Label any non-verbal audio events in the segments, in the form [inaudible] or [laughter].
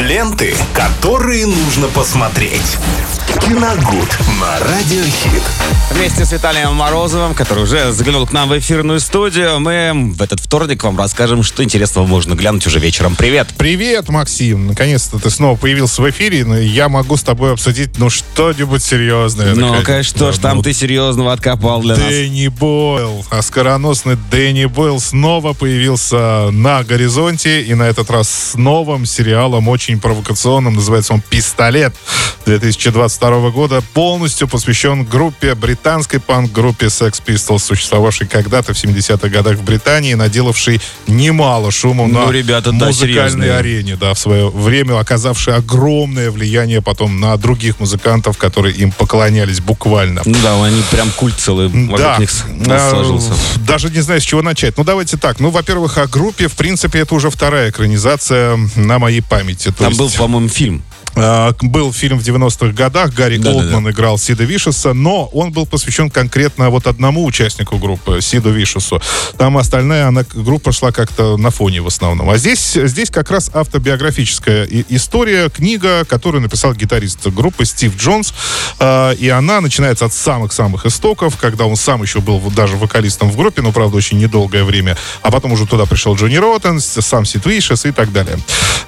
Ленты, которые нужно посмотреть. Киногуд на Радиохит. Вместе с Виталием Морозовым, который уже заглянул к нам в эфирную студию, мы в этот вторник вам расскажем, что интересного можно глянуть уже вечером. Привет! Привет, Максим! Наконец-то ты снова появился в эфире, но я могу с тобой обсудить, ну, что-нибудь серьезное. Ну-ка, что ж там ну, ты серьезного откопал для нас? Дэнни Бойл, оскароносный Дэнни Бойл снова появился на горизонте, и на этот раз с новым сериалом, очень провокационным, называется он «Пистолет» 2022 года, полностью посвящен группе, британской панк-группе Sex Pistols, существовавшей когда-то в 70-х годах в Британии, наделавшей немало шума Ну, на ребята, да, музыкальной серьезные. арене, да, в свое время оказавшей огромное влияние потом на других музыкантов, которые им поклонялись буквально. Ну да, они прям культ целый Да, них А, сложился. Даже не знаю, с чего начать. Ну, давайте так. Ну, во-первых, о группе, в принципе, это уже вторая экранизация на моей памяти. Там есть, был, по-моему, фильм. А, был фильм в 90-х годах, Гарри Да-да-да. Олдман играл Сида Вишеса, но он был посвящен конкретно вот одному участнику группы, Сиду Вишесу. Там остальная она, группа шла как-то на фоне в основном. А здесь, здесь как раз автобиографическая история, книга, которую написал гитарист группы Стив Джонс. А, И она начинается от самых-самых истоков, когда он сам еще был даже вокалистом в группе, но, правда, очень недолгое время. А потом уже туда пришел Джонни Роттен, с- сам Сид Вишес и так далее.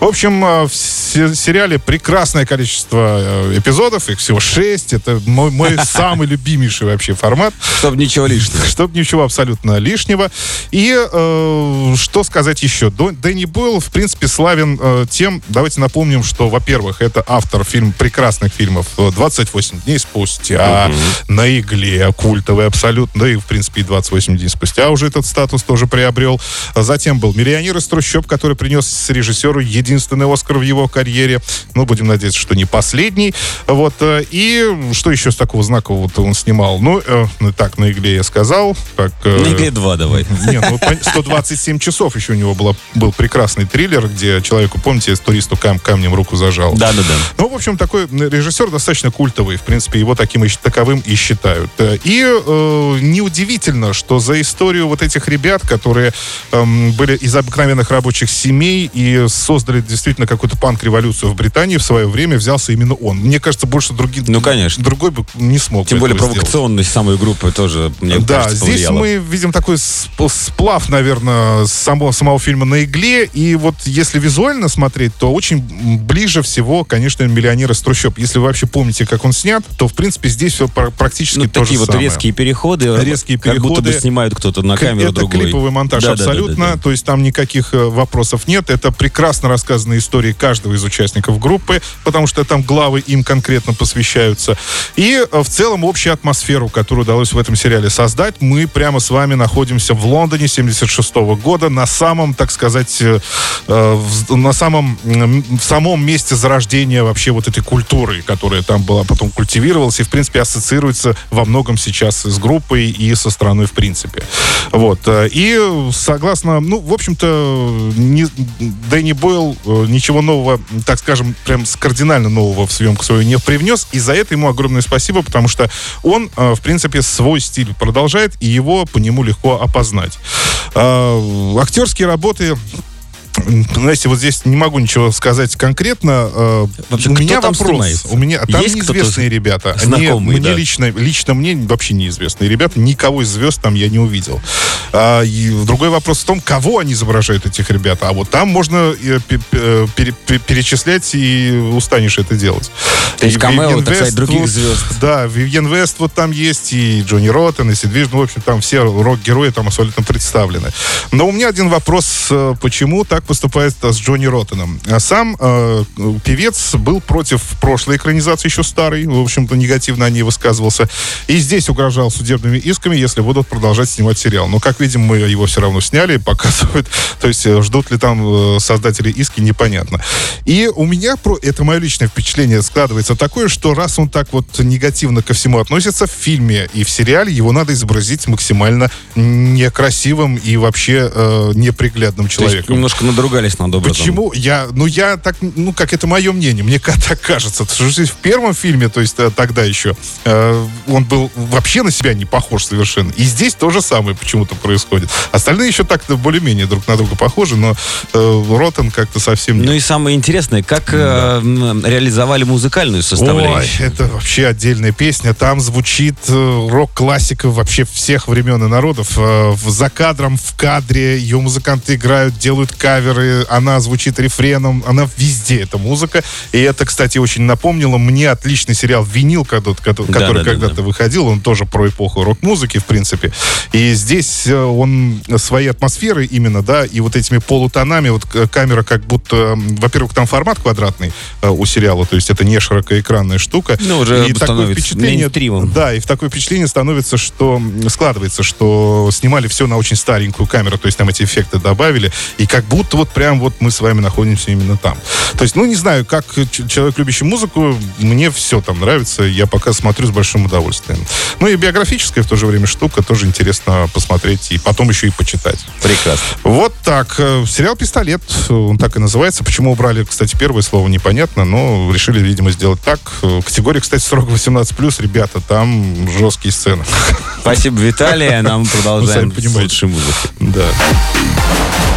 В общем, а, в се- сериале прекрасное количество э, эпизодов, их всего шесть. Это мой, мой [laughs] самый любимейший вообще формат. Чтобы ничего лишнего. Чтобы ничего абсолютно лишнего. И э, что сказать еще? Дэнни Бойл, в принципе, славен э, тем, давайте напомним, что, во-первых, это автор фильм, прекрасных фильмов э, «28 дней спустя», «На игле», культовый абсолютно, да и, в принципе, и «28 дней спустя» уже этот статус тоже приобрел. Затем был «Миллионер из трущоб», который принес режиссеру единственный Оскар в его карьере. Ну, будем надеяться, что не последний. Вот. э, И что еще с такого знакового вот он снимал? Ну, э, ну, так, на игле я сказал. Так, э, На игле два давай. не, ну, пон- 127 часов еще у него была, был прекрасный триллер, где человеку, помните, туристу кам- камнем руку зажал. Да-да-да. Ну, в общем, такой режиссер достаточно культовый. В принципе, его таким и таковым и считают. Э, И э, неудивительно, что за историю вот этих ребят, которые эм, были из обыкновенных рабочих семей и создали действительно какую-то панк-революцию в Британии в свое время, взялся именно он. Мне кажется, больше других, Ну, конечно. другой бы не смог Тем более этого сделать. провокационность самой группы тоже, мне Да, кажется, здесь мы видим такой сп- сплав, наверное, самого, самого фильма на игле. И вот если визуально смотреть, то очень ближе всего, конечно, «Миллионер из трущоб». Если вы вообще помните, как он снят, то, в принципе, здесь все пр- практически Ну, то такие вот самое. резкие переходы. Резкие Как будто бы переходы. снимают кто-то на камеру это другой. клиповый монтаж Да-да-да-да-да. абсолютно, то есть там никаких э, вопросов нет. Это прекрасно рассказанные истории каждого из участников группы, потому что там главы им конкретно посвящаются. И э, в целом общую атмосферу, которую удалось в этом сериале создать, мы прямо с вами находимся в Лондоне 76 года на самом, так сказать, э, э, на самом, в самом месте зарождения вообще вот этой культуры, которая там была, потом культивировалась и, в принципе, ассоциируется во многом сейчас с группой и со страной в принципе. Вот. И согласно, ну, в общем-то, не- Дэнни Бойл ничего нового, так скажем, прям с кардинально нового в съемку свою не привнес, и за это ему огромное спасибо, потому что он, э, в принципе, свой стиль продолжает, и его по нему легко опознать. Э, Актерские работы знаете, вот здесь не могу ничего сказать конкретно. Э, Вообще, у меня там вопрос. снимается? У меня там Есть неизвестные ребята. Они- знакомый, мне да? лично, лично мне вообще неизвестные ребята. Никого из звезд там я не увидел. А, и другой вопрос в том, кого они изображают, этих ребят. А вот там можно э, пе- пе- пере- пе- перечислять и устанешь это делать. То есть камео, так сказать, других звезд. Да, Вивьен Вест вот там есть, и Джонни Роттен, и Сидвиж, ну, в общем, там все рок-герои там абсолютно представлены. Но у меня один вопрос, э, почему так поступает с Джонни Роттеном? А Сам э, певец был против прошлой экранизации, еще старой, в общем-то, негативно о ней высказывался, и здесь угрожал судебными исками, если будут продолжать снимать сериал. Но, как видим, мы его все равно сняли, [laughs] показывают, то есть э, ждут ли там э, создатели иски, непонятно. И у меня, про это мое личное впечатление, складывается такое, что раз он так вот негативно ко всему относится, в фильме и в сериале его надо изобразить максимально некрасивым и вообще э, неприглядным человеком. немножко надругались над образом. Почему? Я, ну, я так, ну, как это мое мнение, мне [laughs] так кажется. В первом фильме, то есть э, тогда еще, э, он был вообще на себя не похож совершенно. И здесь то же самое почему-то происходит. Остальные еще так-то более-менее друг на друга похожи, но э, Ротан как-то совсем не... Ну и самое интересное, как э, м, реализовали музыкальную Ой, составляющую. это вообще отдельная песня. Там звучит э, рок-классика вообще всех времен и народов. Э, за кадром, в кадре ее музыканты играют, делают каверы, она звучит рефреном, она везде, эта музыка. И это, кстати, очень напомнило мне отличный сериал «Винил», когда- который Да, да, да, когда-то да. выходил. Он тоже про эпоху рок-музыки, в принципе. И здесь э, он своей атмосферой именно, да, и вот этими полутонами, вот камера как будто, во-первых, там формат квадратный э, у сериала, то есть это не широкоэкранная штука. Ну, уже и такое впечатление, да, и в такое впечатление становится, что складывается, что снимали все на очень старенькую камеру, то есть там эти эффекты добавили, и как будто вот прям вот мы с вами находимся именно там. То есть, ну, не знаю, как человек, любящий музыку, мне все там нравится, я пока смотрю с большим удовольствием. Ну и биографическая в то же время штука, тоже интересно посмотреть и потом еще и почитать. Прекрасно. Вот так. Э, Сериал «Пистолет», он так и называется. Почему убрали, кстати, первое слово, непонятно, но решили, видимо, сделать так. Э, Категория, кстати, строго 18+, ребята, там жесткие сцены. Спасибо, Виталий. Нам продолжаем понимаете. лучшей музыки. Да.